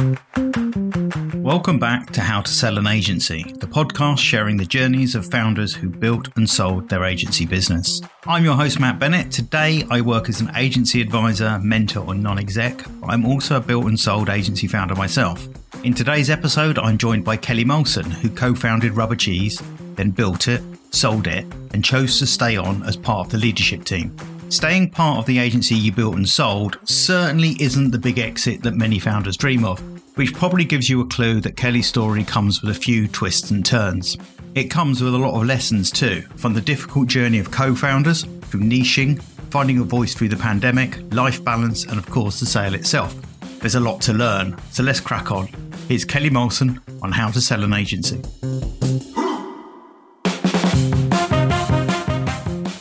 Welcome back to How to Sell an Agency, the podcast sharing the journeys of founders who built and sold their agency business. I'm your host, Mat Bennett. Today, I work as an agency advisor, mentor, or non exec. I'm also a built and sold agency founder myself. In today's episode, I'm joined by Kelly Molson, who co founded Rubber Cheese, then built it, sold it, and chose to stay on as part of the leadership team. Staying part of the agency you built and sold certainly isn't the big exit that many founders dream of, which probably gives you a clue that Kelly's story comes with a few twists and turns. It comes with a lot of lessons too, from the difficult journey of co founders, through niching, finding a voice through the pandemic, life balance, and of course the sale itself. There's a lot to learn, so let's crack on. Here's Kelly Molson on how to sell an agency.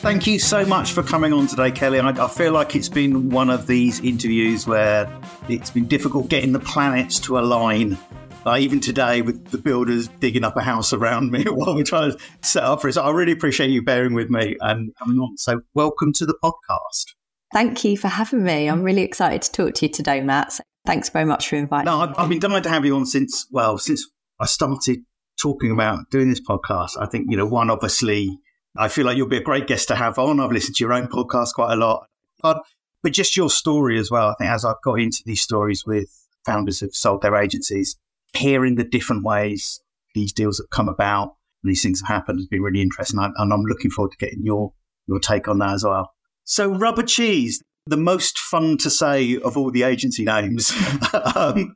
Thank you so much for coming on today, Kelly. I, I, feel like it's been one of these interviews where it's been difficult getting the planets to align. Uh, even today, with the builders digging up a house around me while we're trying to set up for it. So I really appreciate you bearing with me and coming on. So, welcome to the podcast. Thank you for having me. I'm really excited to talk to you today, Mat. So thanks very much for inviting no, I've, I've been dying to have you on since, well, since I started talking about doing this podcast. I think, you know, one, obviously, I feel like you'll be a great guest to have on. I've listened to your own podcast quite a lot, but, just your story as well. I think as I've got into these stories with founders who've sold their agencies, hearing the different ways these deals have come about and these things have happened has been really interesting. And I'm looking forward to getting your, your take on that as well. So, rubber cheese, the most fun to say of all the agency names. um,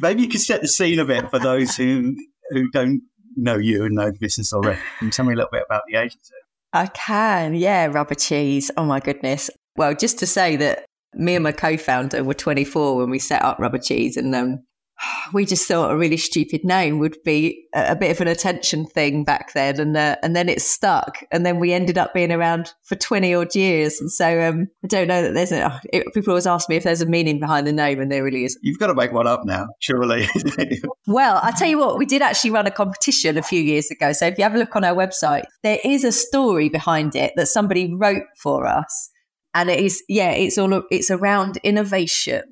maybe you could set the scene a bit for those who who don't know you and know the business already. Can you tell me a little bit about the agency? I can, yeah, rubber cheese. Oh my goodness. Well, just to say that me and my co-founder were 24 when we set up Rubber Cheese, and um, we just thought a really stupid name would be a, a bit of an attention thing back then, and uh, and then it stuck, and then we ended up being around for twenty odd years, and so um, I don't know that there's a. It, people always ask me if there's a meaning behind the name, and there really is. You've got to make one up now, surely. well, I tell you what, we did actually run a competition a few years ago. So if you have a look on our website, there is a story behind it that somebody wrote for us, and it is yeah, it's all it's around innovation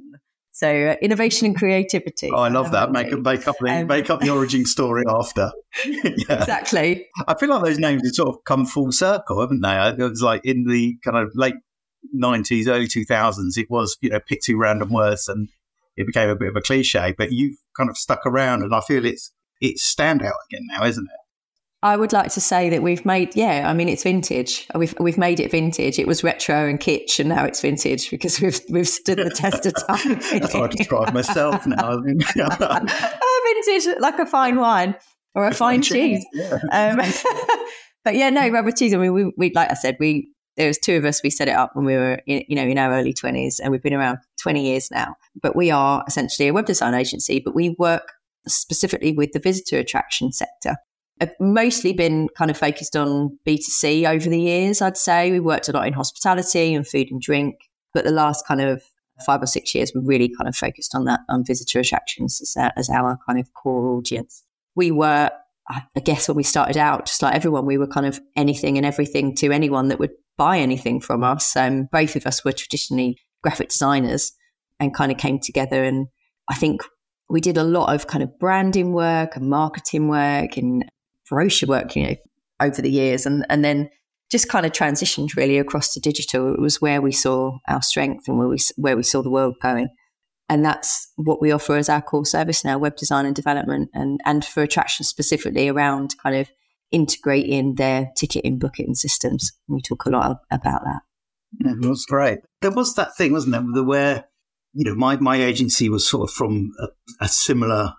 so uh, innovation and creativity. Oh, I love that. Make make up the um, make up the origin story after. yeah. Exactly. I feel like those names have sort of come full circle, haven't they? It was like in the kind of late nineties, early two thousands. It was you know pick two random words and it became a bit of a cliche. But you've kind of stuck around, and I feel it's it's standout again now, isn't it? I would like to say that we've made, yeah, I mean, it's vintage. We've we've made it vintage. It was retro and kitsch, and now it's vintage because we've we've stood the test of time. That's hard to describe myself now. vintage, like a fine wine or a fine cheese. Yeah. Um, but yeah, no, rubber cheese. I mean, we, we like I said, we there was two of us. We set it up when we were, in, you know, in our early twenties, and we've been around twenty years now. But we are essentially a web design agency, but we work specifically with the visitor attraction sector. I've mostly been kind of focused on B2C over the years, I'd say. We worked a lot in hospitality and food and drink, but the last kind of five or six years, we're really kind of focused on that, on visitor attractions as our, as our kind of core audience. We were, I guess, when we started out, just like everyone, we were kind of anything and everything to anyone that would buy anything from us. Um, both of us were traditionally graphic designers and kind of came together. And I think we did a lot of kind of branding work and marketing work and brochure work, you know, over the years, and and then just kind of transitioned really across to digital. It was where we saw our strength and where we where we saw the world going, and that's what we offer as our core service now: web design and development, and and for attraction specifically around kind of integrating their ticketing booking systems. We talk a lot about that. Mm-hmm. Yeah, that's great. There was that thing, wasn't there, the where you know my my agency was sort of from a, a similar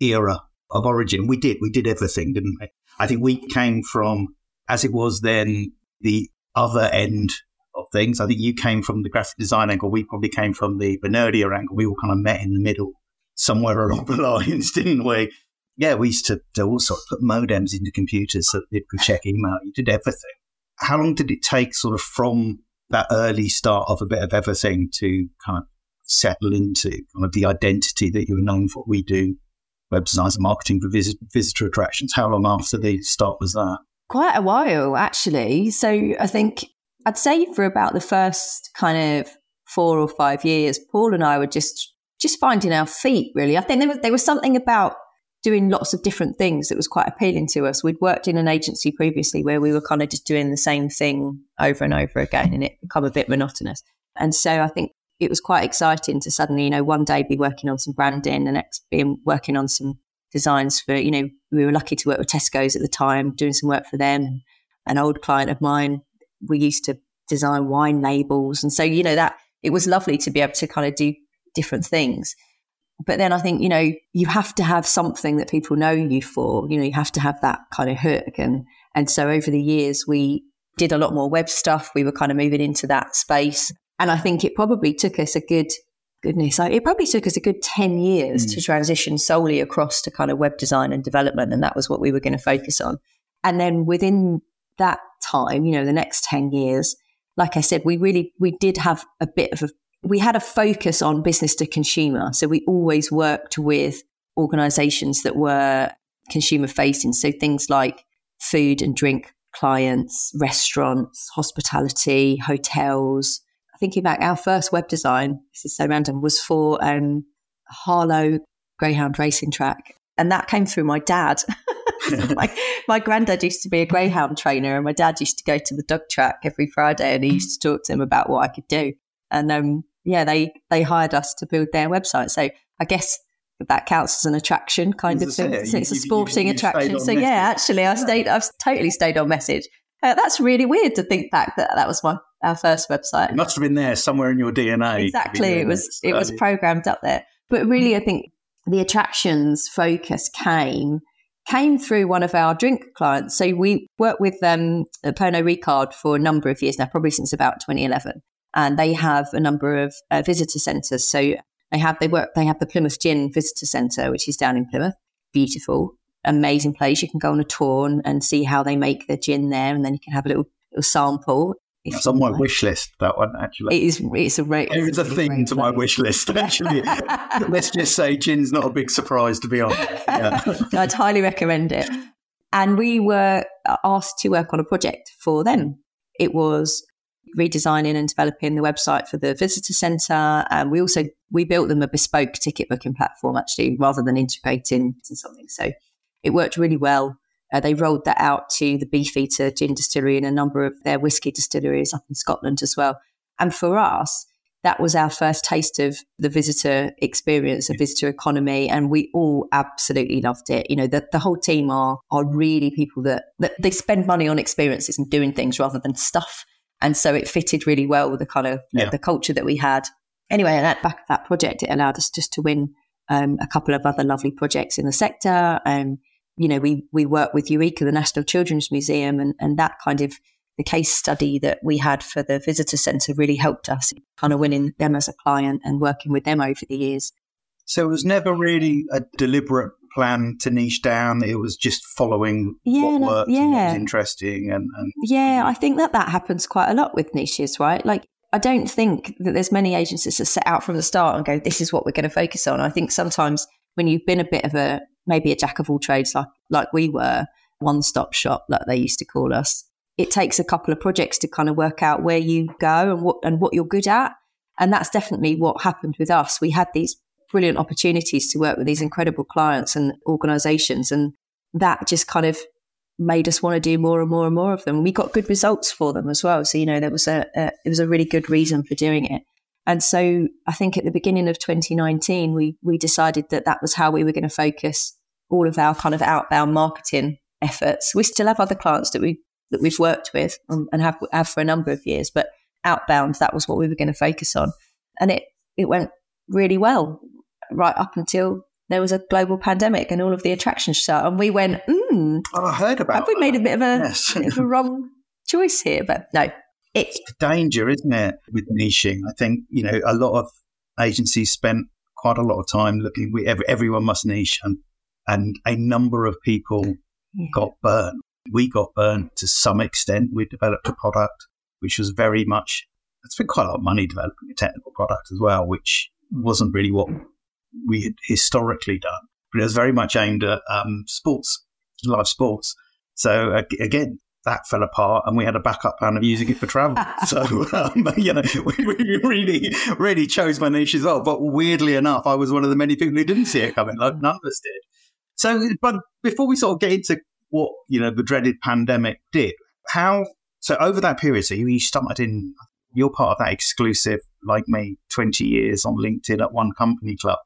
era of origin. We did, we did everything, didn't we? I think we came from, as it was then, the other end of things. I think you came from the graphic design angle. We probably came from the, the nerdier angle. We all kind of met in the middle somewhere along the lines, didn't we? Yeah, we used to, also put modems into computers so that people could check email. You did everything. How long did it take sort of from that early start of a bit of everything to kind of settle into kind of the identity that you were known for? We do web design and marketing for visit, visitor attractions. How long after the start was that? Quite a while, actually. So I think I'd say for about the first kind of four or five years, Paul and I were just just finding our feet, really. I think there was, there was something about doing lots of different things that was quite appealing to us. We'd worked in an agency previously where we were kind of just doing the same thing over and over again and it become a bit monotonous. And so I think it was quite exciting to suddenly, you know, one day be working on some branding, the next being working on some designs for, you know, we were lucky to work with Tesco's at the time, doing some work for them. An old client of mine, we used to design wine labels. And so, you know, that it was lovely to be able to kind of do different things. But then I think, you know, you have to have something that people know you for. You know, you have to have that kind of hook. And and so over the years we did a lot more web stuff. We were kind of moving into that space. And I think it probably took us a good goodness, it probably took us a good 10 years mm. to transition solely across to kind of web design and development. And that was what we were going to focus on. And then within that time, you know, the next 10 years, like I said, we really, we did have a bit of a, we had a focus on business to consumer. So we always worked with organizations that were consumer facing. So things like food and drink clients, restaurants, hospitality, hotels, thinking back, our first web design, this is so random, was for um, Harlow Greyhound racing track. And that came through my dad. my, my granddad used to be a greyhound trainer, and my dad used to go to the dog track every Friday, and he used to talk to him about what I could do. And um, yeah, they they hired us to build their website. So I guess that counts as an attraction, kind of thing. It, it's a sporting you, you, attraction. So message. yeah, actually, I stayed. I've totally stayed on message. Uh, that's really weird to think back that that was my our first website. It must have been there somewhere in your DNA. Exactly, it was it was programmed up there. But really, I think the attractions focus came came through one of our drink clients. So we worked with um, Pernod Ricard for a number of years now, probably since about 2011, and they have a number of uh, visitor centres. So they have they work they have the Plymouth Gin Visitor Centre, which is down in Plymouth. Beautiful, amazing place. You can go on a tour and, and see how they make the gin there, and then you can have a little, little sample. It's on my wish list. That one actually. It is. It's a great. It's a thing to my wish list. Actually, let's just say gin's not a big surprise to be honest. Yeah. I'd highly recommend it. And we were asked to work on a project for them. It was redesigning and developing the website for the visitor centre. And we also we built them a bespoke ticket booking platform actually, rather than integrating into something. So it worked really well. Uh, they rolled that out to the Beefeater Gin Distillery and a number of their whiskey distilleries up in Scotland as well. And for us, that was our first taste of the visitor experience, a visitor economy, and we all absolutely loved it. You know, the, the whole team are are really people that, that they spend money on experiences and doing things rather than stuff. And so it fitted really well with the kind of yeah. the, the culture that we had. Anyway, and at back of that project, it allowed us just to win um, a couple of other lovely projects in the sector. Um, you know, we we work with Eureka, the National Children's Museum, and and that kind of the case study that we had for the visitor centre really helped us kind of winning them as a client and working with them over the years. So it was never really a deliberate plan to niche down. It was just following yeah, what worked yeah. and what was interesting. And, and yeah, I think that that happens quite a lot with niches, right? Like I don't think that there's many agencies that set out from the start and go, "This is what we're going to focus on." I think sometimes when you've been a bit of a maybe a jack of all trades like like we were, one stop shop like they used to call us. It takes a couple of projects to kind of work out where you go and what and what you're good at. And that's definitely what happened with us. We had these brilliant opportunities to work with these incredible clients and organizations and that just kind of made us want to do more and more and more of them. We got good results for them as well. So, you know, there was a, a it was a really good reason for doing it. And so I think at the beginning of 2019, we, we decided that that was how we were going to focus all of our kind of outbound marketing efforts. We still have other clients that we that we've worked with and have have for a number of years, but outbound that was what we were going to focus on, and it it went really well right up until there was a global pandemic and all of the attractions shut, and we went, mm, oh, I heard about. Have we made a bit of a, yes. bit of a wrong choice here? But no, it's danger, isn't it, with niching? I think you know a lot of agencies spent quite a lot of time looking. We, every, everyone must niche, and and a number of people got burned. We got burned to some extent. We developed a product which was very much. It's been quite a lot of money developing a technical product as well, which wasn't really what we had historically done. But it was very much aimed at um, sports, live sports. So uh, again, that fell apart, and we had a backup plan of using it for travel. so um, you know, we, we, really, really chose my niche as well. But weirdly enough, I was one of the many people who didn't see it coming. Like none of us did. So, but before we sort of get into what you know the dreaded pandemic did, how so over that period, so you started in you're part of that exclusive, like me, 20 years on LinkedIn at one company club.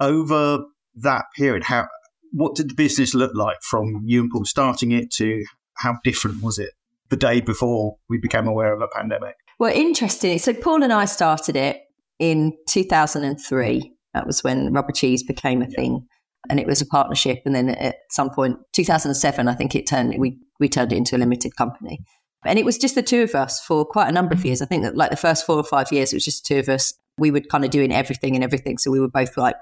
Over that period, how what did the business look like from you and Paul starting it to how different was it the day before we became aware of a pandemic? Well, interesting. So Paul and I started it in 2003. That was when rubber cheese became a thing, and it was a partnership. And then at some point, 2007, I think it turned we we turned it into a limited company. And it was just the two of us for quite a number of years. I think that like the first four or five years, it was just two of us. We were kind of doing everything and everything. So we were both like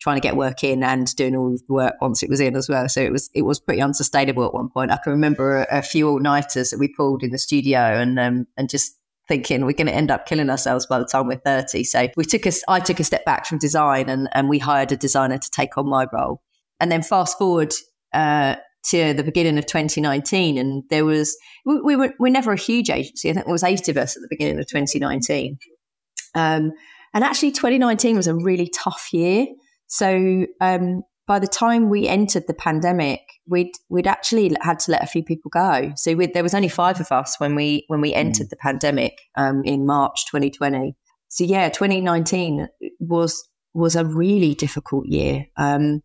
trying to get work in and doing all the work once it was in as well. So it was it was pretty unsustainable at one point. I can remember a, a few all nighters that we pulled in the studio and um, and just thinking we're going to end up killing ourselves by the time we're 30. So we took us I took a step back from design and, and we hired a designer to take on my role. And then fast forward uh, to the beginning of 2019, and there was we, we were we're never a huge agency. I think there was eight of us at the beginning of 2019, um, and actually 2019 was a really tough year. So um, by the time we entered the pandemic, we'd we'd actually had to let a few people go. So there was only five of us when we when we entered the pandemic um, in March 2020. So yeah, 2019 was was a really difficult year. Um,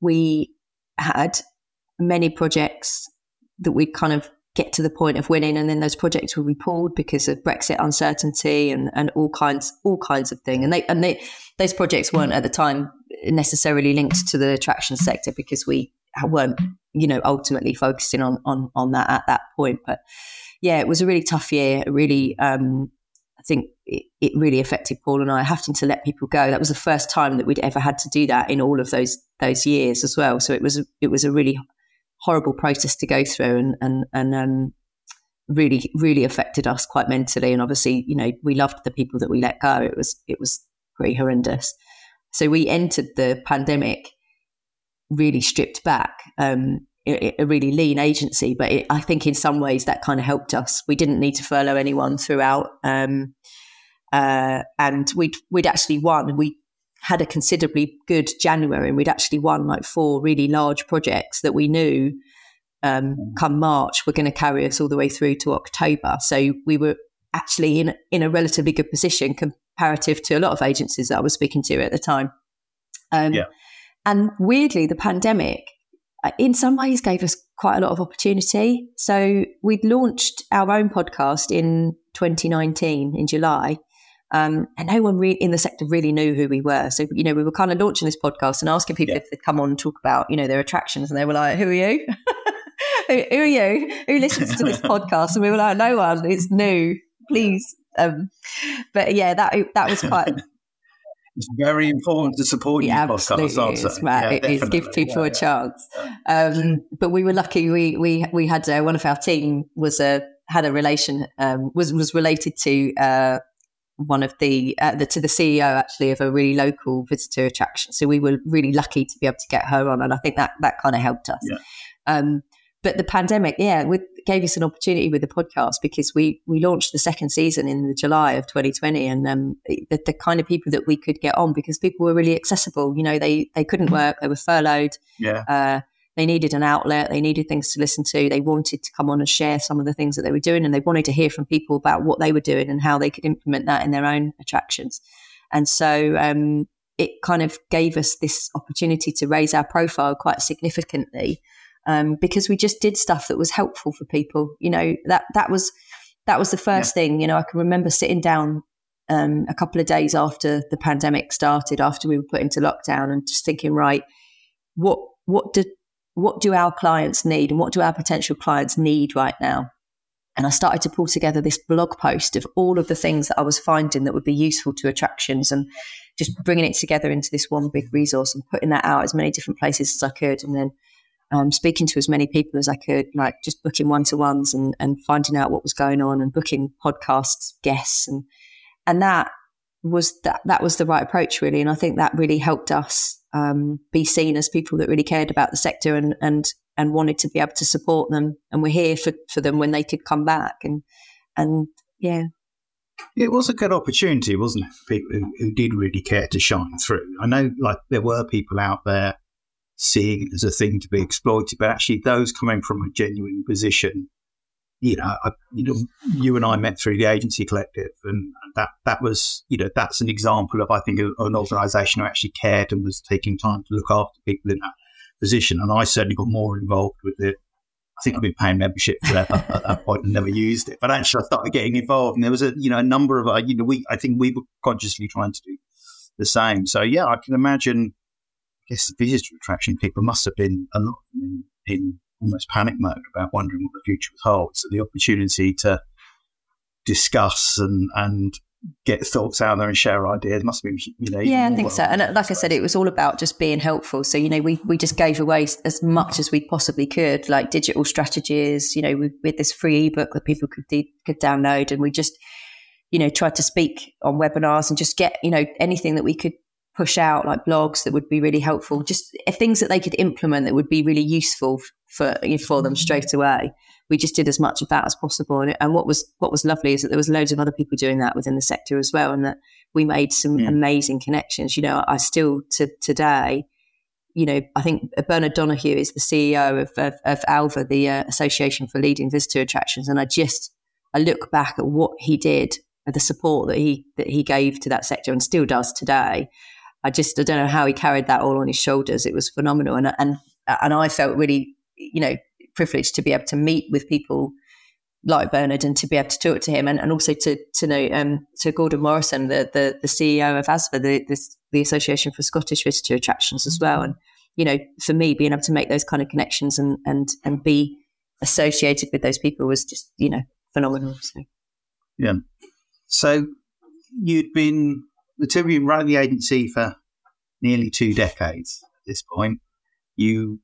we had many projects that we'd kind of get to the point of winning and then those projects be pulled because of Brexit uncertainty and, and all kinds all kinds of things and they and they those projects weren't at the time necessarily linked to the attraction sector because we weren't you know ultimately focusing on on on that at that point. But yeah it was a really tough year. Really um I think it, it really affected Paul and I having to let people go. That was the first time that we'd ever had to do that in all of those those years as well. So it was it was a really horrible process to go through and and and um, really really affected us quite mentally. And obviously you know we loved the people that we let go. It was it was pretty horrendous so we entered the pandemic really stripped back um, a really lean agency but it, i think in some ways that kind of helped us we didn't need to furlough anyone throughout um, uh, and we'd we'd actually won we had a considerably good January and we'd actually won like four really large projects that we knew um, mm. come March were going to carry us all the way through to October. So we were actually in in a relatively good position comparative to a lot of agencies that I was speaking to at the time. Um, yeah. And weirdly, the pandemic uh, in some ways gave us quite a lot of opportunity. So we'd launched our own podcast in 2019 in July. Um, and no one re- in the sector really knew who we were. So, you know, we were kind of launching this podcast and asking people yeah. if they'd come on and talk about, you know, their attractions. And they were like, who are you? who, who, are you? Who listens to this podcast? And we were like, no one. It's new. Please. Um, but yeah, that that was quite. It's very important to support yeah, your absolutely podcast. Is, yeah, it is give people yeah, a chance. Um, but we were lucky. We we we had uh, one of our team was a had a relation um, was was related to uh, one of the, uh, the, to the CEO actually of a really local visitor attraction. So we were really lucky to be able to get her on, and I think that that kind of helped us. Yeah. Um, but the pandemic, yeah, with, gave us an opportunity with the podcast because we we launched the second season in the July of 2020, and um, the, the, kind of people that we could get on because people were really accessible. You know, they they couldn't work, they were furloughed. Yeah. Uh, they needed an outlet. They needed things to listen to. They wanted to come on and share some of the things that they were doing, and they wanted to hear from people about what they were doing and how they could implement that in their own attractions. And so um, it kind of gave us this opportunity to raise our profile quite significantly um, because we just did stuff that was helpful for people. You know that that was that was the first yeah. thing. You know, I can remember sitting down um, a couple of days after the pandemic started, after we were put into lockdown, and just thinking, right, what what did what do our clients need and what do our potential clients need right now? And I started to pull together this blog post of all of the things that I was finding that would be useful to attractions and just bringing it together into this one big resource and putting that out as many different places as I could. And then um, speaking to as many people as I could, like just booking one to ones and, and finding out what was going on and booking podcasts, guests. And, and that was that, that was the right approach really. And I think that really helped us um, be seen as people that really cared about the sector and and and wanted to be able to support them, and we're here for, for them when they could come back, and and yeah. It was a good opportunity, wasn't it, for people who, who did really care to shine through. I know, like, there were people out there seeing it as a thing to be exploited, but actually, those coming from a genuine position you know, I, you know, you and I met through the agency collective, and that that was, you know, that's an example of I think an organisation who actually cared and was taking time to look after people in that position. And I certainly got more involved with it. I think I've been paying membership forever at that point and never used it. But actually, I started getting involved, and there was a you know a number of uh, you know we I think we were consciously trying to do the same. So yeah, I can imagine. I guess the visitor attraction people must have been a lot in, in almost panic mode about wondering what the future would hold. So the opportunity to discuss and and get thoughts out there and share ideas must be you know yeah i think well. so and uh, like i said it was all about just being helpful so you know we, we just gave away as much as we possibly could like digital strategies you know with, with this free ebook that people could could download and we just you know tried to speak on webinars and just get you know anything that we could push out like blogs that would be really helpful, just eh, things that they could implement that would be really useful for for them straight away. We just did as much of that as possible, and, and what was what was lovely is that there was loads of other people doing that within the sector as well, and that we made some yeah. amazing connections. You know, I still to today. You know, I think Bernard Donoghue is the CEO of, of, of ALVA, the uh, Association for Leading Visitor Attractions, and I just I look back at what he did, the support that he that he gave to that sector, and still does today, I just I don't know how he carried that all on his shoulders. It was phenomenal, and and and I felt really you know privileged to be able to meet with people like Bernard and to be able to talk to him and, and also to to know um, to Gordon Morrison, the the, the CEO of ASVA, the, the, the Association for Scottish Visitor Attractions as well. And you know, for me, being able to make those kind of connections and and and be associated with those people was just you know phenomenal. So. Yeah. So you'd been the two of you running the agency for nearly two decades at this point. You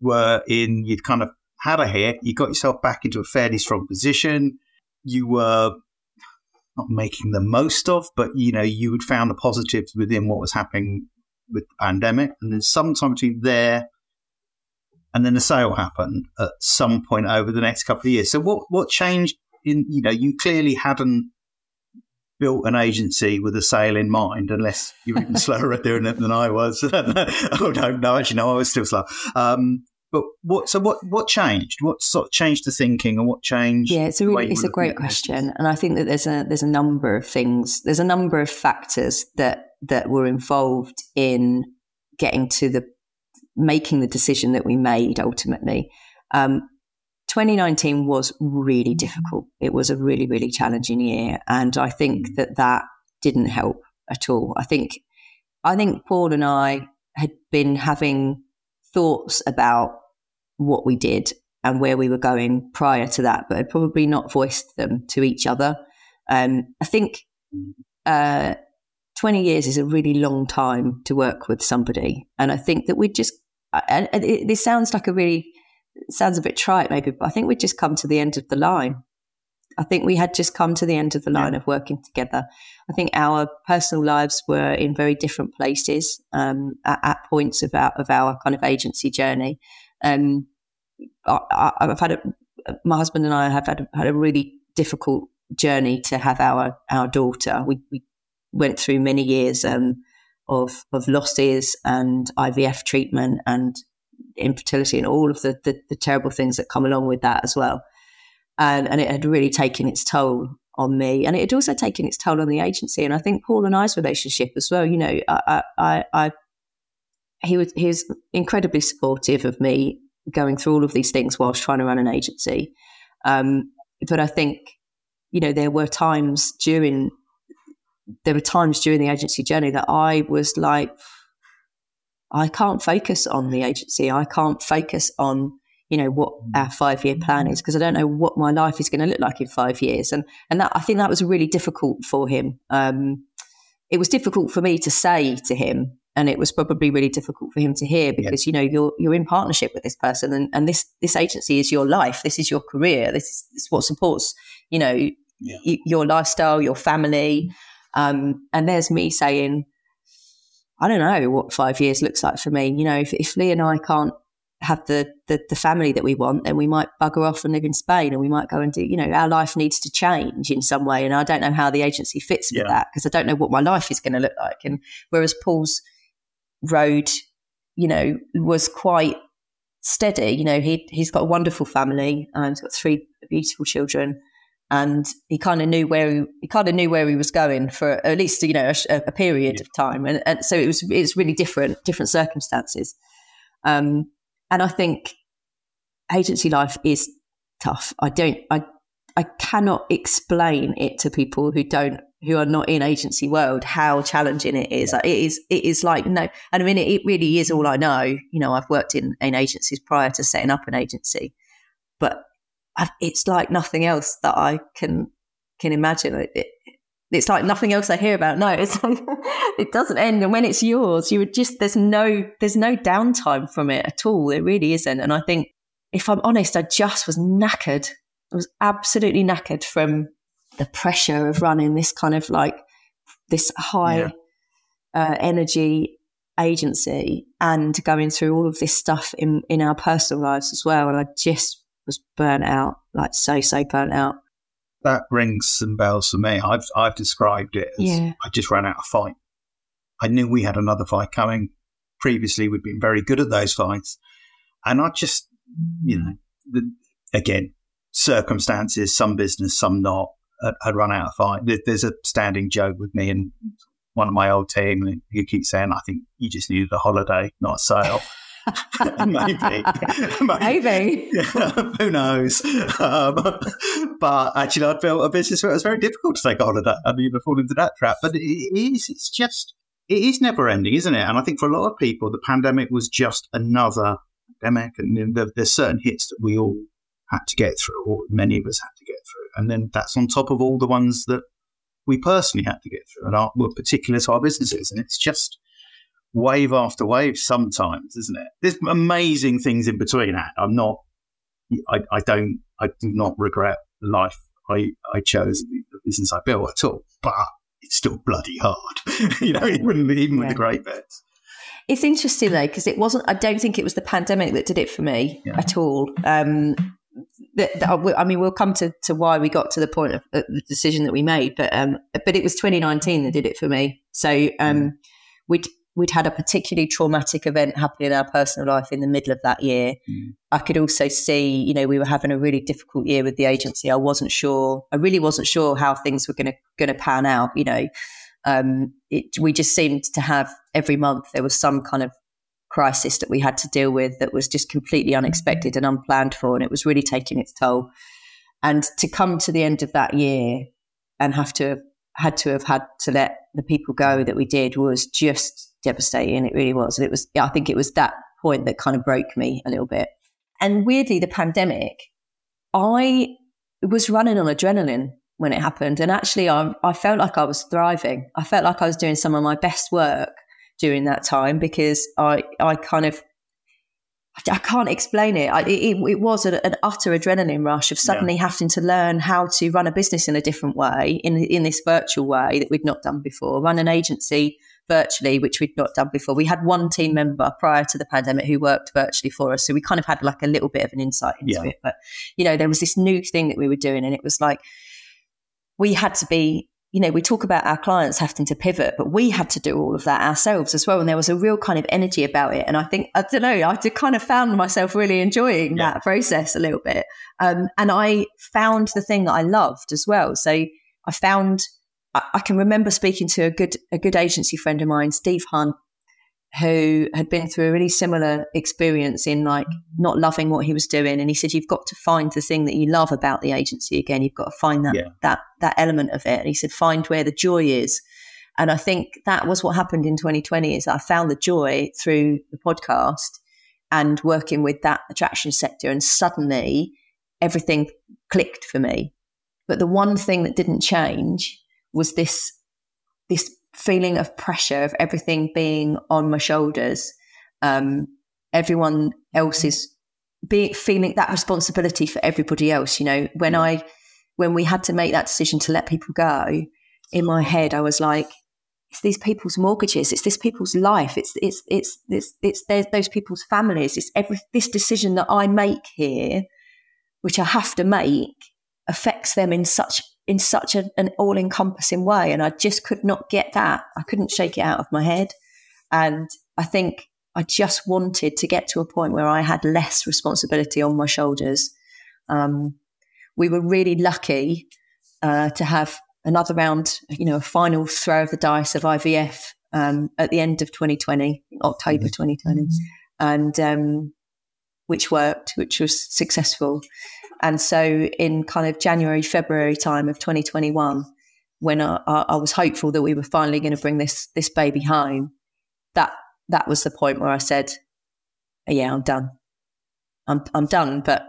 were in, you'd kind of had a hit, you got yourself back into a fairly strong position. You were not making the most of, but you know, you had found the positives within what was happening with the pandemic. And then sometime between there and then the sale happened at some point over the next couple of years. So what what changed in you know, you clearly hadn't built an agency with a sale in mind, unless you're even slower at doing it than I was. oh no, no, actually, no, I was still slow. Um, but what? So what? What changed? What sort of changed the thinking, and what changed? Yeah, it's a really, it's a great question, and I think that there's a there's a number of things. There's a number of factors that that were involved in getting to the making the decision that we made ultimately. Um, 2019 was really difficult. It was a really, really challenging year. And I think mm. that that didn't help at all. I think, I think Paul and I had been having thoughts about what we did and where we were going prior to that, but had probably not voiced them to each other. Um, I think mm. uh, 20 years is a really long time to work with somebody. And I think that we just, and it, this sounds like a really sounds a bit trite maybe, but I think we'd just come to the end of the line. I think we had just come to the end of the line yeah. of working together. I think our personal lives were in very different places um, at, at, points of our of our kind of agency journey. Um, I, have had a, my husband and I have had a, had a really difficult journey to have our our daughter. We, we went through many years um, of of losses and IVF treatment and infertility and all of the, the, the terrible things that come along with that as well. And, and it had really taken its toll on me, and it had also taken its toll on the agency. And I think Paul and I's relationship as well. You know, I, I, I he was he was incredibly supportive of me going through all of these things whilst trying to run an agency. Um, but I think, you know, there were times during there were times during the agency journey that I was like, I can't focus on the agency. I can't focus on you know what our five year plan is because I don't know what my life is going to look like in five years. And and that I think that was really difficult for him. Um, it was difficult for me to say to him, and it was probably really difficult for him to hear because yeah. you know you're you're in partnership with this person, and, and this this agency is your life. This is your career. This is, this is what supports you know yeah. y- your lifestyle, your family. Um, and there's me saying I don't know what five years looks like for me. You know, if, if Lee and I can't have the, the, the family that we want, then we might bugger off and live in Spain, and we might go and do. You know, our life needs to change in some way, and I don't know how the agency fits with yeah. that because I don't know what my life is going to look like. And whereas Paul's road, you know, was quite steady. You know, he he's got a wonderful family. Um, he's got three beautiful children, and he kind of knew where he, he kind of knew where he was going for at least you know a, a period yeah. of time. And, and so it was it's really different different circumstances. Um, and I think agency life is tough. I don't, I, I cannot explain it to people who don't, who are not in agency world, how challenging it is. It is, it is like no, and I mean, it, it really is all I know. You know, I've worked in, in agencies prior to setting up an agency, but it's like nothing else that I can can imagine. It, it, it's like nothing else I hear about. No, it's like, it doesn't end. And when it's yours, you would just there's no there's no downtime from it at all. It really isn't. And I think if I'm honest, I just was knackered. I was absolutely knackered from the pressure of running this kind of like this high yeah. uh, energy agency and going through all of this stuff in in our personal lives as well. And I just was burnt out, like so so burnt out that rings some bells for me. I've I've described it as yeah. I just ran out of fight. I knew we had another fight coming. Previously, we'd been very good at those fights, and I just, you know, the, again, circumstances, some business, some not. I'd run out of fight. There's a standing joke with me and one of my old team, and he keeps saying, "I think you just needed a holiday, not a sale." maybe, maybe. Yeah, who knows? Um, but actually, I'd built a business where it was very difficult to take of that. I mean, I fall into that trap. But it is, it's just, it is never ending, isn't it? And I think for a lot of people, the pandemic was just another pandemic, and there's certain hits that we all had to get through, or many of us had to get through, and then that's on top of all the ones that we personally had to get through, and are, were particular to our businesses, and it's just wave after wave sometimes, isn't it? There's amazing things in between that. I'm not, I, I don't, I do not regret the life I, I chose, the business I built at all, but it's still bloody hard, you know, even, even yeah. with the great bits. It's interesting though, because it wasn't, I don't think it was the pandemic that did it for me yeah. at all. Um, I mean, we'll come to, to why we got to the point of uh, the decision that we made, but um, but it was 2019 that did it for me. So um, mm. we'd we'd had a particularly traumatic event happen in our personal life in the middle of that year. Mm. I could also see, you know, we were having a really difficult year with the agency. I wasn't sure, I really wasn't sure how things were going to going to pan out. You know, um, it, we just seemed to have every month there was some kind of crisis that we had to deal with that was just completely unexpected and unplanned for, and it was really taking its toll. And to come to the end of that year and have to have had to have had to let the people go that we did was just devastating. It really was. And it was, I think it was that point that kind of broke me a little bit. And weirdly, the pandemic, I was running on adrenaline when it happened. And actually, I, I felt like I was thriving. I felt like I was doing some of my best work during that time because I, I kind of, I can't explain it. I, it, it, was an, an, utter adrenaline rush of suddenly yeah. having to learn how to run a business in a different way, in in this virtual way that we'd not done before. Run an agency virtually, which we'd not done before. We had one team member prior to the pandemic who worked virtually for us. So we kind of had like a little bit of an insight into yeah. it. But, you know, there was this new thing that we were doing, and it was like we had to be, you know, we talk about our clients having to pivot, but we had to do all of that ourselves as well. And there was a real kind of energy about it. And I think, I don't know, I kind of found myself really enjoying yeah. that process a little bit. Um, and I found the thing that I loved as well. So I found I, can remember speaking to a good a good agency friend of mine, Steve Hunt, who had been through a really similar experience in like not loving what he was doing. And he said you've got to find the thing that you love about the agency again. You've got to find that yeah. that that element of it. And he said find where the joy is. And i think that was what happened in 2020 is i found the joy through the podcast and working with that attraction sector and suddenly everything clicked for me. But the one thing that didn't change was this this feeling of pressure of everything being on my shoulders. Um, everyone else is feeling that responsibility for everybody else. You know, when I when we had to make that decision to let people go, in my head I was like, it's these people's mortgages, it's this people's life, it's it's it's it's, it's, it's those people's families, it's every this decision that I make here, which I have to make, affects them in such in such a, an all encompassing way, and I just could not get that. I couldn't shake it out of my head, and I think I just wanted to get to a point where I had less responsibility on my shoulders. Um, we were really lucky uh, to have another round, you know, a final throw of the dice of IVF um, at the end of 2020, October 2020, mm-hmm. and um, which worked, which was successful. And so, in kind of January, February time of 2021, when I, I was hopeful that we were finally going to bring this this baby home, that that was the point where I said, "Yeah, I'm done. I'm I'm done." But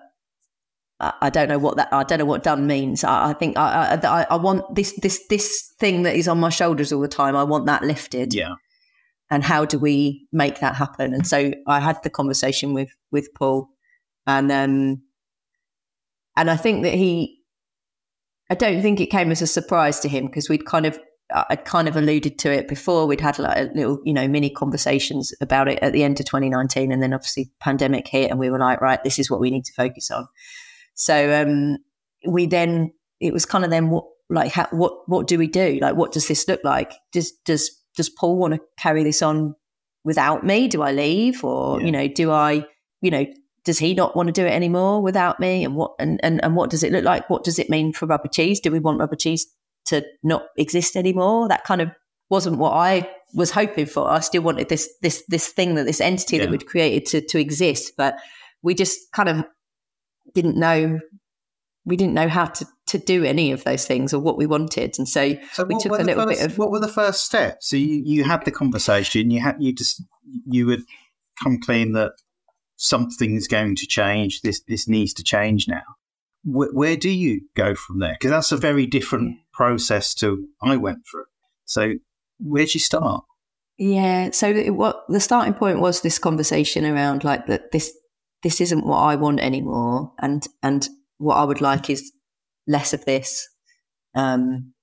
I don't know what that I don't know what done means. I, I think I, I, I want this this this thing that is on my shoulders all the time. I want that lifted. Yeah. And how do we make that happen? And so I had the conversation with with Paul, and um, and I think that he, I don't think it came as a surprise to him because we'd kind of I'd kind of alluded to it before. We'd had like a little, you know, mini conversations about it at the end of 2019, and then obviously pandemic hit, and we were like, right, this is what we need to focus on. So um, we then it was kind of then what like how, what what do we do? Like what does this look like? Does does does Paul want to carry this on without me? Do I leave or yeah. you know do I you know does he not want to do it anymore without me? And what and, and and what does it look like? What does it mean for rubber cheese? Do we want rubber cheese to not exist anymore? That kind of wasn't what I was hoping for. I still wanted this this this thing that this entity yeah. that we'd created to to exist, but we just kind of didn't know we didn't know how to, to do any of those things or what we wanted, and so, so we took a little first, bit of. What were the first steps? So you, you had the conversation. You had you just you would come clean that something is going to change. This this needs to change now. Where, where do you go from there? Because that's a very different process to I went through. So where'd you start? Yeah. So it, what the starting point was this conversation around like that this this isn't what I want anymore, and and what I would like is less of this. Um,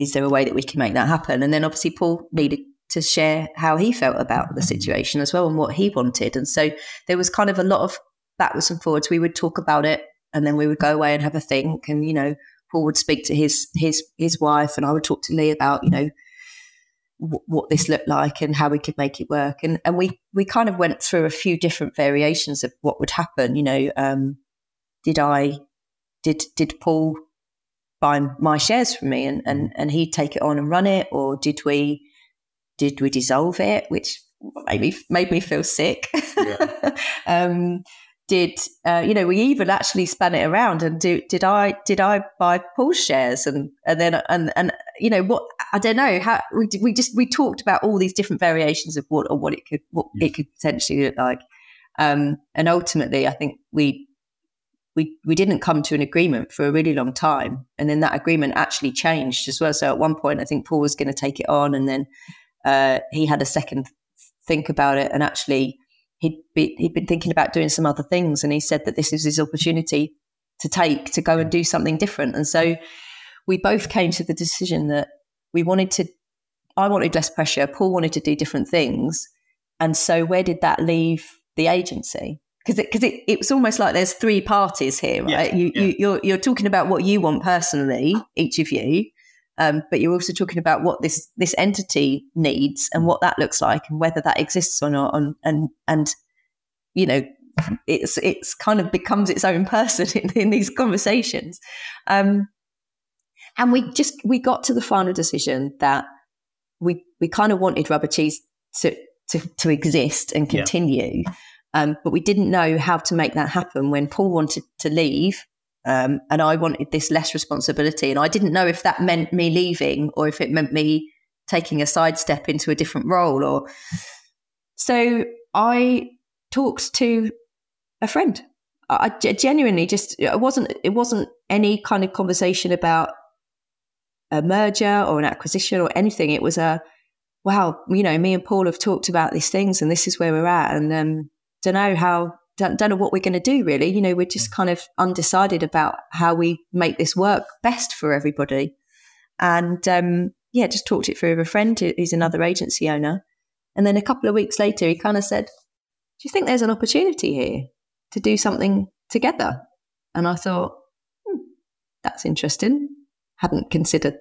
is there a way that we can make that happen? And then obviously Paul needed to share how he felt about the situation as well and what he wanted. And so there was kind of a lot of backwards and forwards. We would talk about it and then we would go away and have a think. And, you know, Paul would speak to his his his wife and I would talk to Lee about, you know, what this looked like and how we could make it work. And and we we kind of went through a few different variations of what would happen. You know, um, did I did did Paul buy my shares from me and and and he'd take it on and run it, or did we did we dissolve it, which made me made me feel sick. Yeah. um, did uh, you know we even actually span it around and do, did I did I buy Paul's shares and and then and and you know what I don't know how we we just we talked about all these different variations of what or what it could what yes. it could potentially look like um, and ultimately I think we we we didn't come to an agreement for a really long time and then that agreement actually changed as well so at one point I think Paul was going to take it on and then uh, he had a second think about it and actually he'd, be, he'd been thinking about doing some other things. And he said that this is his opportunity to take to go and do something different. And so we both came to the decision that we wanted to, I wanted less pressure. Paul wanted to do different things. And so where did that leave the agency? Because it, cause it, it was almost like there's three parties here, right? Yeah, you, yeah. you, you're, you're talking about what you want personally, each of you. Um, but you're also talking about what this this entity needs and what that looks like and whether that exists or not. And and, and you know, it's it's kind of becomes its own person in, in these conversations. Um, and we just we got to the final decision that we we kind of wanted rubber cheese to to, to exist and continue. Yeah. Um, but we didn't know how to make that happen when Paul wanted to leave um, and I wanted this less responsibility. And I didn't know if that meant me leaving or if it meant me taking a sidestep into a different role. Or so I talked to a friend. I genuinely just it wasn't it wasn't any kind of conversation about a merger or an acquisition or anything. It was a wow, you know, me and Paul have talked about these things and this is where we're at, and um, don't know how don't, don't know what we're going to do really. You know, we're just kind of undecided about how we make this work best for everybody. And um, yeah, just talked it through with a friend who's another agency owner. And then a couple of weeks later, he kind of said, Do you think there's an opportunity here to do something together? And I thought, hmm, That's interesting. Hadn't considered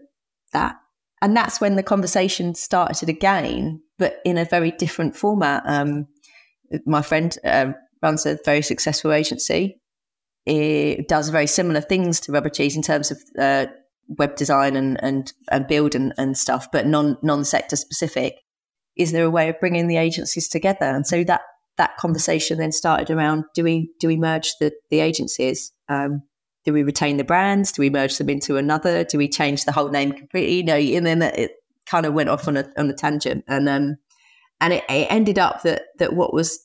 that. And that's when the conversation started again, but in a very different format. Um, my friend uh, runs a very successful agency. It does very similar things to Rubber Cheese in terms of uh, web design and and, and build and, and stuff, but non non sector specific. Is there a way of bringing the agencies together? And so that that conversation then started around: do we do we merge the the agencies? Um, do we retain the brands? Do we merge them into another? Do we change the whole name completely? No, and then it kind of went off on a on a tangent, and um, and it, it ended up that that what was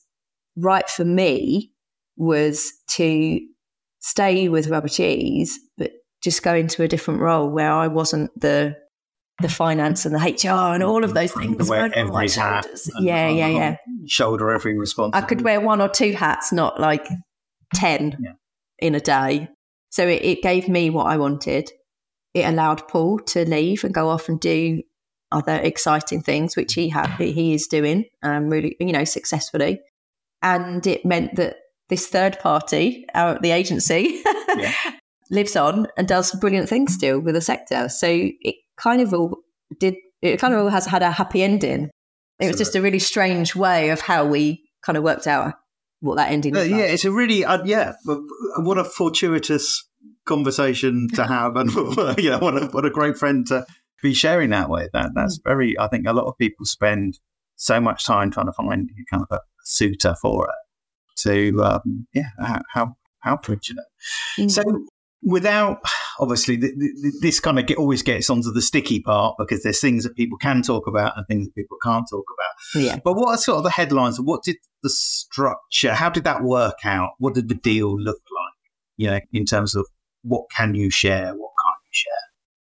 right for me was to stay with rubber cheese, but just go into a different role where I wasn't the the finance and the HR and all of those things. Wear every hat. Yeah, yeah, yeah. Shoulder every responsibility. I could wear one or two hats, not like ten yeah. in a day. So it, it gave me what I wanted. It allowed Paul to leave and go off and do other exciting things, which he had, he is doing, um, really, you know, successfully. And it meant that this third party, our, the agency, yeah. lives on and does brilliant things still with the sector. So it kind of all did, it kind of all has had a happy ending. It was just a really strange way of how we kind of worked out what that ending uh, Yeah, it's a really, uh, yeah, what a fortuitous conversation to have. And, you know, what a, what a great friend to be sharing that with. That, that's mm. very, I think a lot of people spend so much time trying to find kind of a suitor for it. To, um, yeah, how, how, how fortunate. Mm. So, without obviously the, the, this kind of get, always gets onto the sticky part because there's things that people can talk about and things that people can't talk about. Yeah. But what are sort of the headlines? What did the structure? How did that work out? What did the deal look like? You know, in terms of what can you share, what can't you share?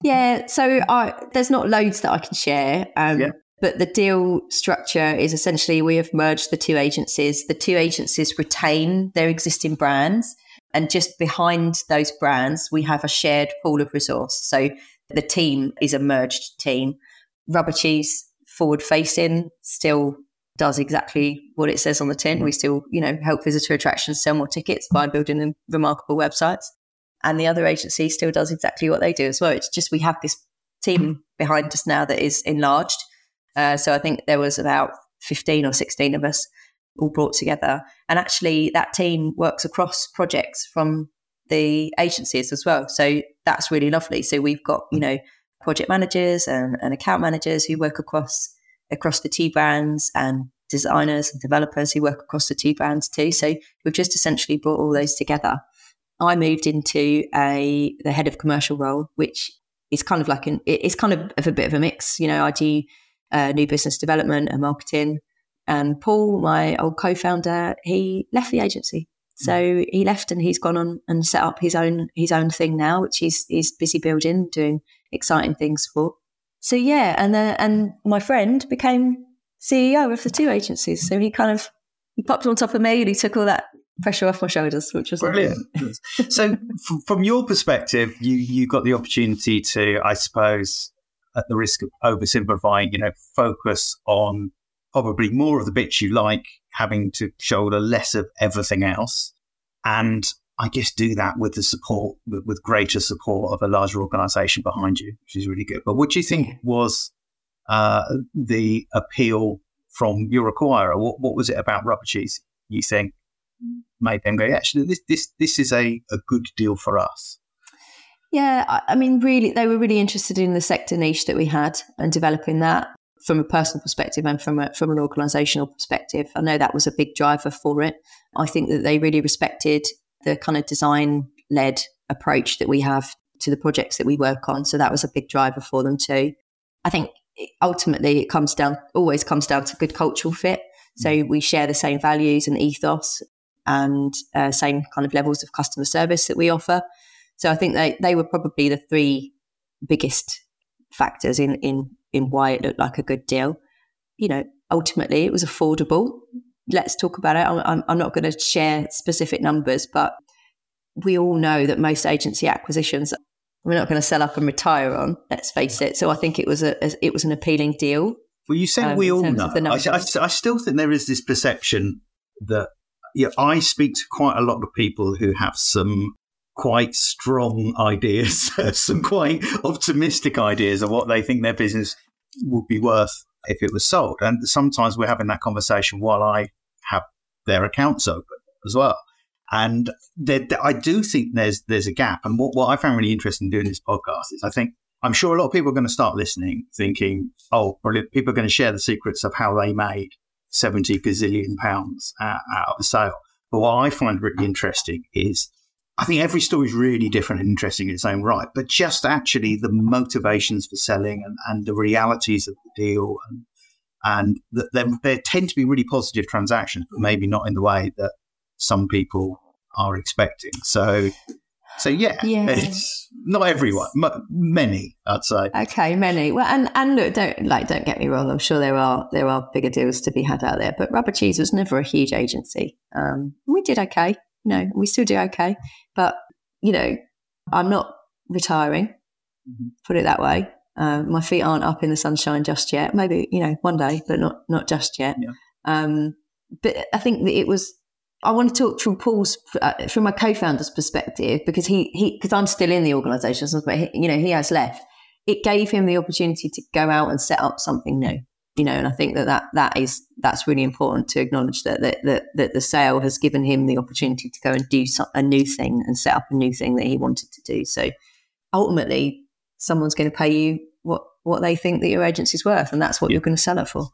Yeah, so I, there's not loads that I can share. Um, yeah. But the deal structure is essentially we have merged the two agencies. The two agencies retain their existing brands and just behind those brands, we have a shared pool of resource. So the team is a merged team. Rubber Cheese forward facing still does exactly what it says on the tin. We still, you know, help visitor attractions sell more tickets by building remarkable websites. And the other agency still does exactly what they do as well. It's just we have this team behind us now that is enlarged. Uh, so I think there was about 15 or 16 of us all brought together. And actually, that team works across projects from the agencies as well. So that's really lovely. So we've got, you know, project managers and, and account managers who work across across the two brands and designers and developers who work across the two brands too. So we've just essentially brought all those together. I moved into a the head of commercial role, which is kind of like an it's kind of a bit of a mix. You know, I do uh, new business development and marketing, and Paul, my old co-founder, he left the agency. So he left and he's gone on and set up his own his own thing now, which he's he's busy building, doing exciting things for. So yeah, and uh, and my friend became CEO of the two agencies. So he kind of he popped on top of me and he took all that pressure off my shoulders, which was brilliant. so, from your perspective, you you got the opportunity to, I suppose, at the risk of oversimplifying, you know, focus on probably more of the bits you like, having to shoulder less of everything else. And I guess do that with the support, with, greater support of a larger organization behind you, which is really good. But what do you think was uh, the appeal from your acquirer? What, what was it about rubber cheese you think made them go, actually, this, this, this is a, a good deal for us? Yeah, I mean, really, they were really interested in the sector niche that we had and developing that from a personal perspective and from a, from an organisational perspective. I know that was a big driver for it. I think that they really respected the kind of design led approach that we have to the projects that we work on. So that was a big driver for them too. I think ultimately it comes down, always comes down to good cultural fit. So mm. we share the same values and ethos and uh, same kind of levels of customer service that we offer. So I think they, they were probably the three biggest factors in, in in why it looked like a good deal. You know, ultimately it was affordable. Let's talk about it. I'm, I'm not going to share specific numbers, but we all know that most agency acquisitions we're not going to sell up and retire on. Let's face it. So I think it was a it was an appealing deal. Well, you say um, we all know. I, I, I, still think there is this perception that yeah, I speak to quite a lot of people who have some quite strong ideas, some quite optimistic ideas of what they think their business would be worth if it was sold. And sometimes we're having that conversation while I have their accounts open as well. And I do think there's there's a gap. And what, what I found really interesting doing this podcast is I think I'm sure a lot of people are going to start listening, thinking, oh, brilliant. People are going to share the secrets of how they made 70 gazillion pounds out, out of a sale. But what I find really interesting is I think every story is really different and interesting in its own right, but just actually the motivations for selling and, and the realities of the deal and and there, there tend to be really positive transactions, but maybe not in the way that some people are expecting. So, so yeah, yeah. it's not everyone, many, I'd say. Okay, many. Well, and and look, don't like, don't get me wrong. I'm sure there are there are bigger deals to be had out there, but Rubber Cheese was never a huge agency. Um, we did okay, you know, we still do okay, but you know, I'm not retiring. Mm-hmm. Put it that way. Uh, my feet aren't up in the sunshine just yet. Maybe you know one day, but not not just yet. Yeah. Um, but I think that it was I want to talk from Paul's, uh, from my co-founder's perspective, because he, he, because I'm still in the organisation, but he, you know, he has left. It gave him the opportunity to go out and set up something new, you know, and I think that that, that is, that's really important to acknowledge that, that, that, that the sale has given him the opportunity to go and do some, a new thing and set up a new thing that he wanted to do. So ultimately, someone's going to pay you what, what they think that your agency's worth, and that's what you're going to sell it for.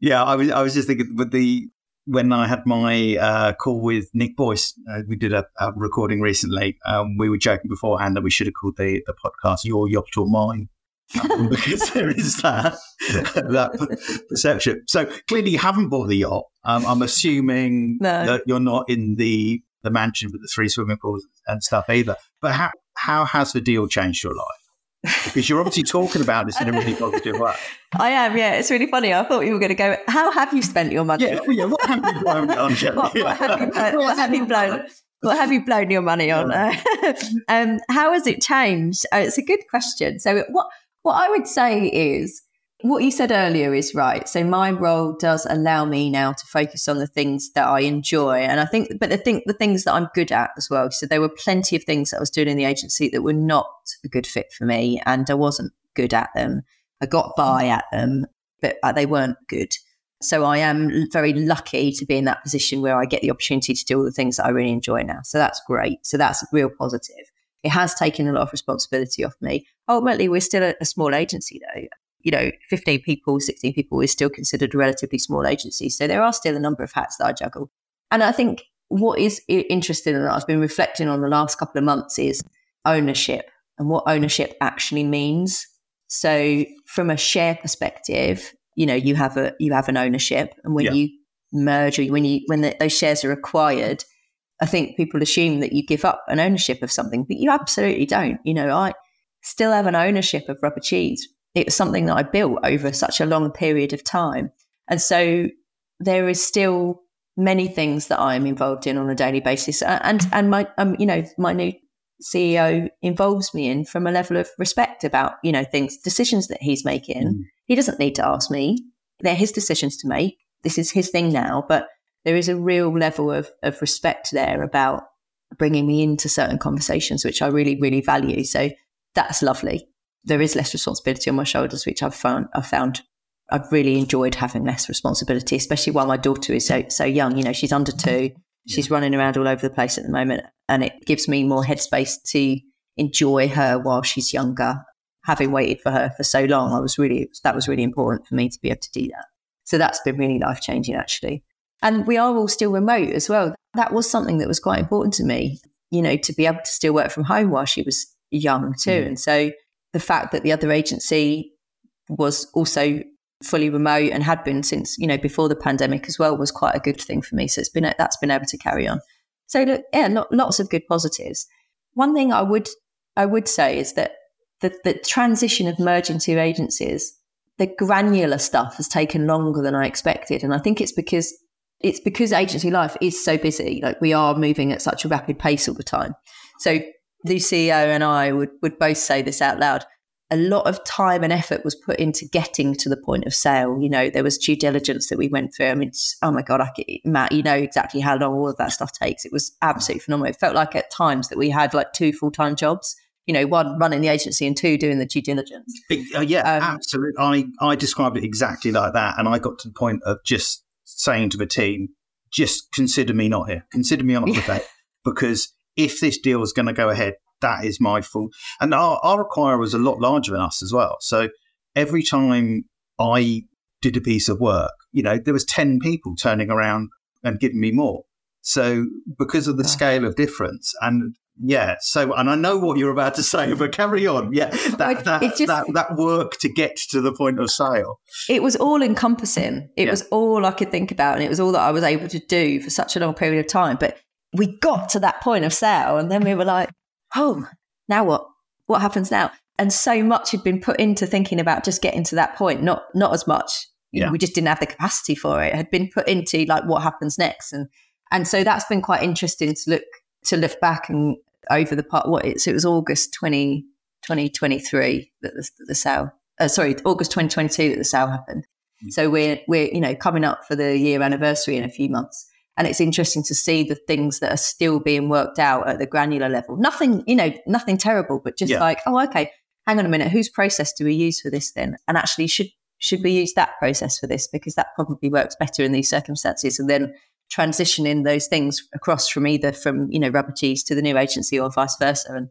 Yeah, I was I was just thinking with the when I had my uh, call with Nick Boyce, uh, we did a, a recording recently. Um, we were joking beforehand that we should have called the, the podcast "Your Yacht or Mine." Because there is that that perception. So clearly, you haven't bought the yacht. Um, I'm assuming no. that you're not in the the mansion with the three swimming pools and stuff either. But how how has the deal changed your life? because you're obviously talking about this in a really positive way. I am, yeah. It's really funny. I thought you were going to go, how have you spent your money? Yeah, yeah what have you blown on, what, what, have you blown, what have you blown? What have you blown your money on? um, how has it changed? Oh, it's a good question. So, what what I would say is what you said earlier is right. So my role does allow me now to focus on the things that I enjoy, and I think, but I think the things that I'm good at as well. So there were plenty of things that I was doing in the agency that were not a good fit for me, and I wasn't good at them. I got by at them, but they weren't good. So I am very lucky to be in that position where I get the opportunity to do all the things that I really enjoy now. So that's great. So that's real positive. It has taken a lot of responsibility off me. Ultimately, we're still a, small agency though you know, 15 people, 16 people is still considered a relatively small agency. So there are still a number of hats that I juggle. And I think what is interesting and I've been reflecting on the last couple of months is ownership and what ownership actually means. So from a share perspective, you know, you have a you have an ownership, and when yeah. you merge or when you when the, those shares are acquired, I think people assume that you give up an ownership of something, but you absolutely don't. You know, I still have an ownership of rubber cheese it was something that I built over such a long period of time. And so there is still many things that I'm involved in on a daily basis. And, and my, um, you know, my new CEO involves me in from a level of respect about, you know, things, decisions that he's making. Mm. He doesn't need to ask me. They're his decisions to make. This is his thing now. But there is a real level of, of respect there about bringing me into certain conversations, which I really, really value. So that's lovely there is less responsibility on my shoulders, which I've found I've found I've really enjoyed having less responsibility, especially while my daughter is so so young. You know, she's under two, mm-hmm. she's running around all over the place at the moment, and it gives me more headspace to enjoy her while she's younger. Having waited for her for so long, I was really that was really important for me to be able to do that. So that's been really life changing, actually. And we are all still remote as well. That was something that was quite important to me. You know, to be able to still work from home while she was young too. Mm. And so the fact that the other agency was also fully remote and had been since you know before the pandemic as well was quite a good thing for me. So it's been that's been able to carry on. So look, yeah, lots of good positives. One thing I would I would say is that the, the transition of merging two agencies, the granular stuff has taken longer than I expected, and I think it's because it's because agency life is so busy. Like we are moving at such a rapid pace all the time. So the CEO and I would, would both say this out loud. A lot of time and effort was put into getting to the point of sale. You know, there was due diligence that we went through. I mean, oh my God, I Mat, you know exactly how long all of that stuff takes. It was absolutely phenomenal. It felt like at times that we had like two full time jobs you know, one running the agency and two doing the due diligence. Uh, yeah, um, absolutely. I, I described it exactly like that. And I got to the point of just saying to the team, just consider me not here. Consider me on the yeah. because if this deal is going to go ahead, that is my fault. And our, our acquirer was a lot larger than us as well. So every time I did a piece of work, you know, there was 10 people turning around and giving me more. So because of the scale of difference, and yeah, so and I know what you're about to say, but carry on. Yeah, that that, just, that, that work to get to the point of sale. It was all encompassing. It yeah. was all I could think about, and it was all that I was able to do for such a long period of time. But we got to that point of sale, and then we were like, "Oh, now what? What happens now?" And so much had been put into thinking about just getting to that point. Not not as much. Yeah. we just didn't have the capacity for it. it. Had been put into like what happens next, and and so that's been quite interesting to look to look back and over the part what it's it was August 20, 2023 that the, the sale uh, sorry August 2022 that the sale happened. Mm-hmm. So we're we're you know coming up for the year anniversary in a few months. And it's interesting to see the things that are still being worked out at the granular level. Nothing, you know, nothing terrible, but just yeah. like, oh, okay, hang on a minute, whose process do we use for this then? And actually, should should we use that process for this because that probably works better in these circumstances? And then transitioning those things across from either from you know rubber cheese to the new agency or vice versa and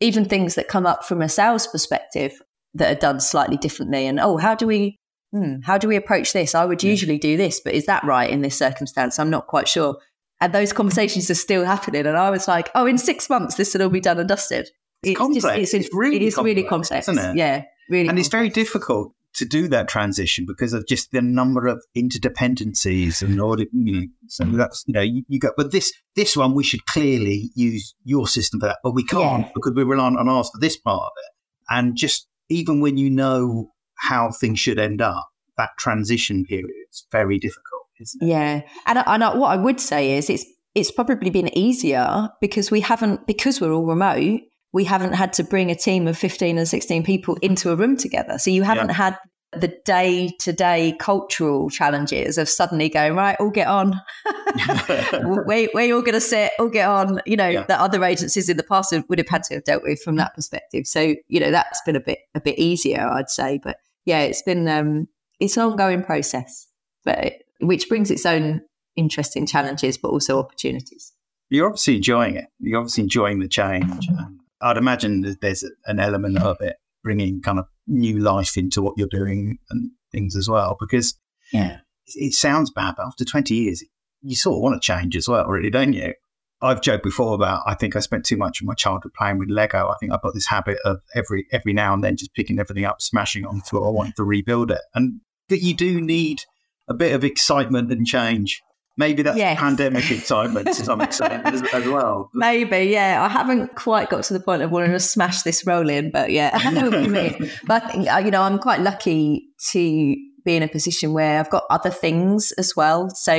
even things that come up from a sales perspective that are done slightly differently and oh how do we hmm, how do we approach this? I would usually do this but is that right in this circumstance? I'm not quite sure. And those conversations are still happening and i was like oh in six months this will all be done and dusted. It's, it's complex. just, it's, it's, really it is complex, really complex isn't it? Yeah really and complex. it's very difficult to do that transition because of just the number of interdependencies and all you know, so that's you know you, you, go but this this one we should clearly use your system for that but we can't yeah. because we rely on ours for this part of it. And just even when you know how things should end up that transition period is very difficult isn't it yeah and, and what i would say is it's it's probably been easier because we haven't because we're all remote we haven't had to bring a team of 15 and 16 people into a room together. So you haven't yeah. had the day to day cultural challenges of suddenly going, right, all get on. we, we're all going to sit, all get on, you know, yeah. that other agencies in the past would have had to have dealt with from that perspective. So, you know, that's been a bit, a bit easier, I'd say. But yeah, it's been, um, it's an ongoing process, but it, which brings its own interesting challenges, but also opportunities. You're obviously enjoying it. You're obviously enjoying the change. I'd imagine that there's an element of it bringing kind of new life into what you're doing and things as well. Because yeah, it, it sounds bad, but after 20 years, you sort of want to change as well, really, don't you? I've joked before about I think I spent too much of my childhood playing with Lego. I think I've got this habit of every every now and then just picking everything up, smashing onto it. I want to rebuild it, and that you do need a bit of excitement and change Maybe that's yes. pandemic excitement to some extent as, as, well. Maybe, yeah. I haven't quite got to the point of wanting to smash this role in, but yeah, I know what you mean. But I think, uh, you know, I'm quite lucky to be in a position where I've got other things as well. So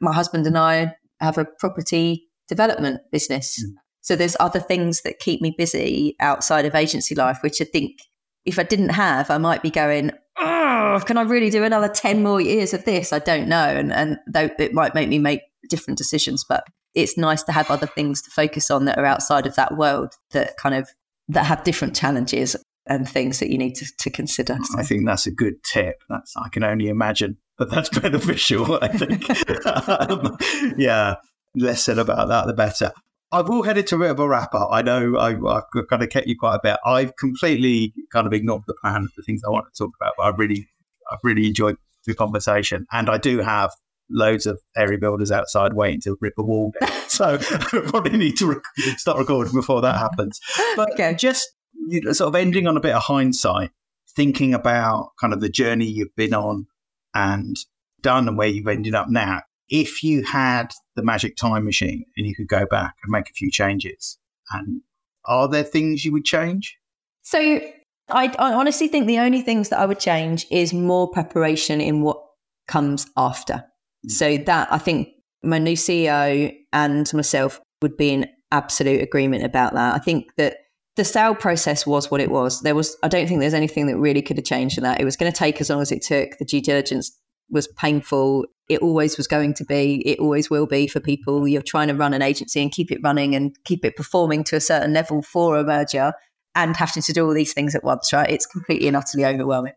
my husband and I have a property development business. Mm. So there's other things that keep me busy outside of agency life, which I think if I didn't have, I might be going, oh, can I really do another 10 more years of this? I don't know. And, and though it might make me make different decisions, but it's nice to have other things to focus on that are outside of that world that kind of, that have different challenges and things that you need to, to consider. So. I think that's a good tip. That's, I can only imagine, but that's beneficial, I think. um, yeah, less said about that, the better. I've all headed to a bit of a wrap up. I know I, have kind of kept you quite a bit. I've completely kind of ignored the plan of the things I want to talk about, but I really, I've really enjoyed the conversation. And I do have loads of area builders outside waiting to rip a wall down. so I probably need to rec- start recording before that happens. But okay. just you know, sort of ending on a bit of hindsight, thinking about kind of the journey you've been on and done and where you've ended up now if you had the magic time machine and you could go back and make a few changes, and are there things you would change? So I, I honestly think the only things that I would change is more preparation in what comes after. Mm. So that I think my new CEO and myself would be in absolute agreement about that. I think that the sale process was what it was. There was, I don't think there's anything that really could have changed in that. It was going to take as long as it took. The due diligence was painful. It always was going to be. It always will be for people. You're trying to run an agency and keep it running and keep it performing to a certain level for a merger and having to do all these things at once, right? It's completely and utterly overwhelming.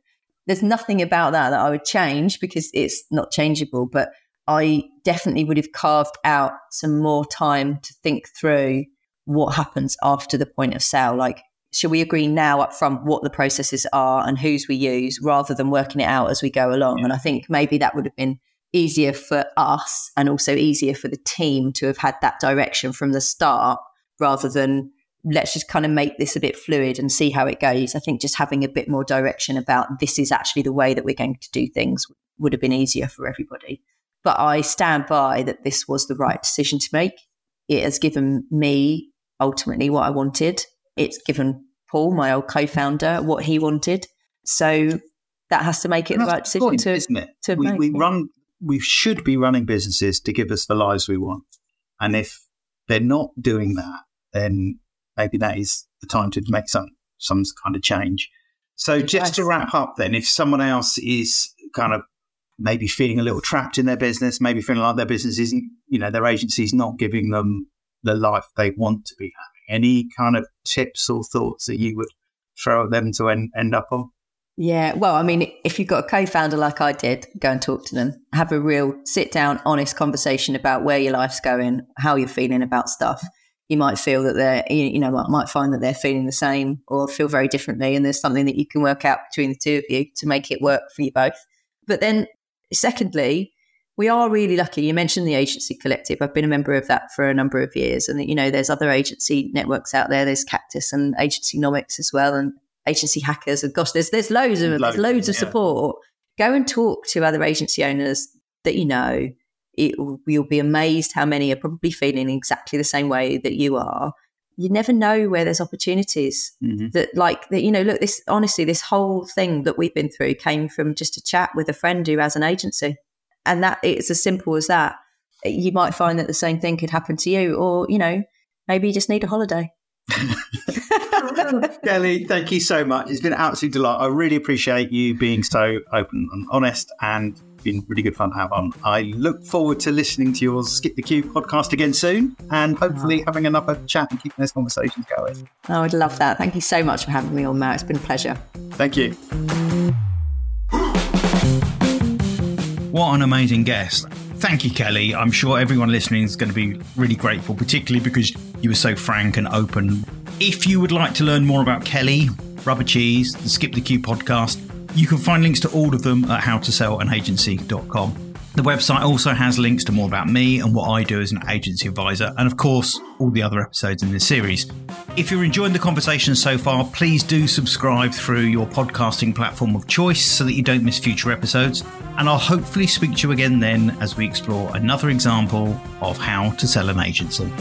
There's nothing about that that I would change because it's not changeable, but I definitely would have carved out some more time to think through what happens after the point of sale. Like, should we agree now up front what the processes are and whose we use rather than working it out as we go along? Yeah. And I think maybe that would have been easier for us and also easier for the team to have had that direction from the start rather than let's just kind of make this a bit fluid and see how it goes. I think just having a bit more direction about this is actually the way that we're going to do things would have been easier for everybody. But I stand by that this was the right decision to make. It has given me ultimately what I wanted. It's given Paul, my old co-founder, what he wanted. So that has to make it the right decision point, to, isn't it? To we, we run, we should be running businesses to give us the lives we want. And if they're not doing that, then maybe that is the time to make some some kind of change. So just to wrap up, then, if someone else is kind of maybe feeling a little trapped in their business, maybe feeling like their business isn't, you know, their agency is not giving them the life they want to be having. Any kind of tips or thoughts that you would throw at them to end, end up on? Yeah, well, I mean, if you've got a co founder like I did, go and talk to them. Have a real sit down, honest conversation about where your life's going, how you're feeling about stuff. You might feel that they're, you know, might find that they're feeling the same or feel very differently. And there's something that you can work out between the two of you to make it work for you both. But then, secondly, we are really lucky. You mentioned the agency collective. I've been a member of that for a number of years. And, you know, there's other agency networks out there. There's Cactus and Agencynomics as well, and agency hackers. And gosh, there's, there's loads of, loads, there's loads of yeah. support. Go and talk to other agency owners that you know. It, you'll be amazed how many are probably feeling exactly the same way that you are. You never know where there's opportunities mm-hmm. that, like, that, you know, look, this honestly, this whole thing that we've been through came from just a chat with a friend who has an agency and that it's as simple as that. You might find that the same thing could happen to you, or you know, maybe you just need a holiday. Kelly, thank you so much. It's been an absolute delight. I really appreciate you being so open and honest and been really good fun to have on. I look forward to listening to your Skip the Queue podcast again soon and ah. hopefully oh. having another chat and keeping those conversations going. Oh, I'd love that. Thank you so much for having me on, Mat. It's been a pleasure. Thank you. What an amazing guest. Thank you, Kelly. I'm sure everyone listening is going to be really grateful, particularly because you were so frank and open. If you would like to learn more about Kelly, Rubber Cheese, the Skip the Queue podcast, you can find links to all of them at howtosellanagency.com. The website also has links to more about me and what I do as an agency advisor, and of course, all the other episodes in this series. If you're enjoying the conversation so far, please do subscribe through your podcasting platform of choice so that you don't miss future episodes. And I'll hopefully speak to you again then as we explore another example of how to sell an agency.